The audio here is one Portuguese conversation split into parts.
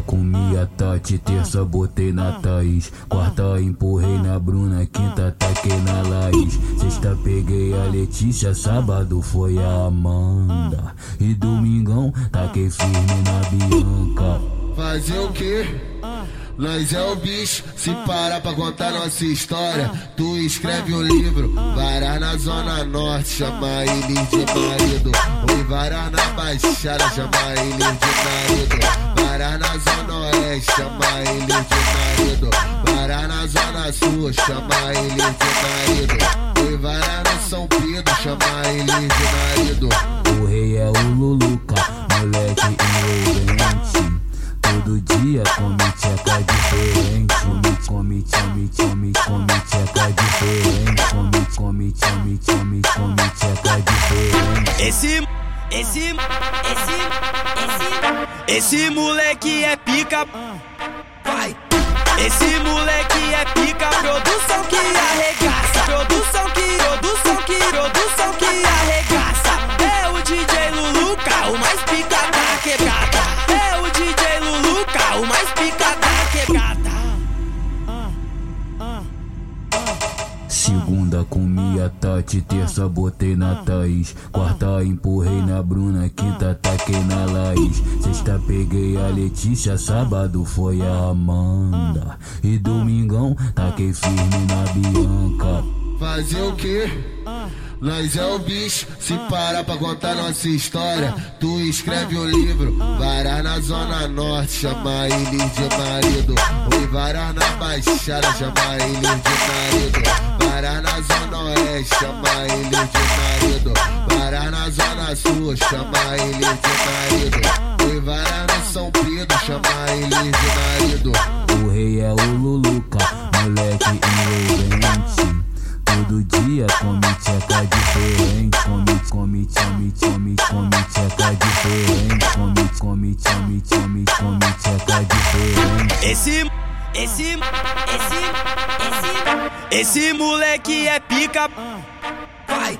Comi a Tati, terça botei na Thaís. Quarta empurrei na Bruna, quinta taquei na Laís. Sexta peguei a Letícia, sábado foi a Amanda. E domingão taquei firme na Bianca. Fazer o quê? Nós é o bicho, se parar pra contar nossa história, tu escreve um livro. Varar na zona norte, chama ele de marido. Oi, varar na baixada, chama ele de marido. Varar na zona oeste, chama ele de marido. Varar na zona sul, chama ele de marido. Oi, varar no São Pedro, chama ele de marido. O rei é o Luluca, moleque envolvente. Todo dia come tcheca diferente. Come, come, come, come, diferente. Come, come, come, come, come diferente. Esse, esse, esse, esse, esse moleque é pica. Vai. Esse moleque é pica, produção que arregaça. Produção que, produção que, produção que arregaça. É o DJ Luluca, o mais pica Segunda comi a Tati, terça botei na Thaís. Quarta empurrei na Bruna, quinta taquei na Laís. Sexta peguei a Letícia, sábado foi a Amanda. E domingão taquei firme na Bianca. Fazer o quê? Nós é o bicho, se parar pra contar nossa história, tu escreve um livro. Varar na zona norte, chama ele de marido. Oi, varar na baixada, chama ele de marido. Varar na zona oeste, chama ele de marido. Varar na zona sul, chama ele de marido. Oi, varar no São Pedro, chama ele de marido. O rei é o Luluca, moleque envolvente. Todo dia come tcheca diferente. Come, come, come, come, come tcheca diferente. Come, come, come, come, come tcheca diferente. Esse, esse, esse, esse, moleque é pica. Vai.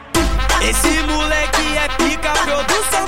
Esse moleque é pica, produção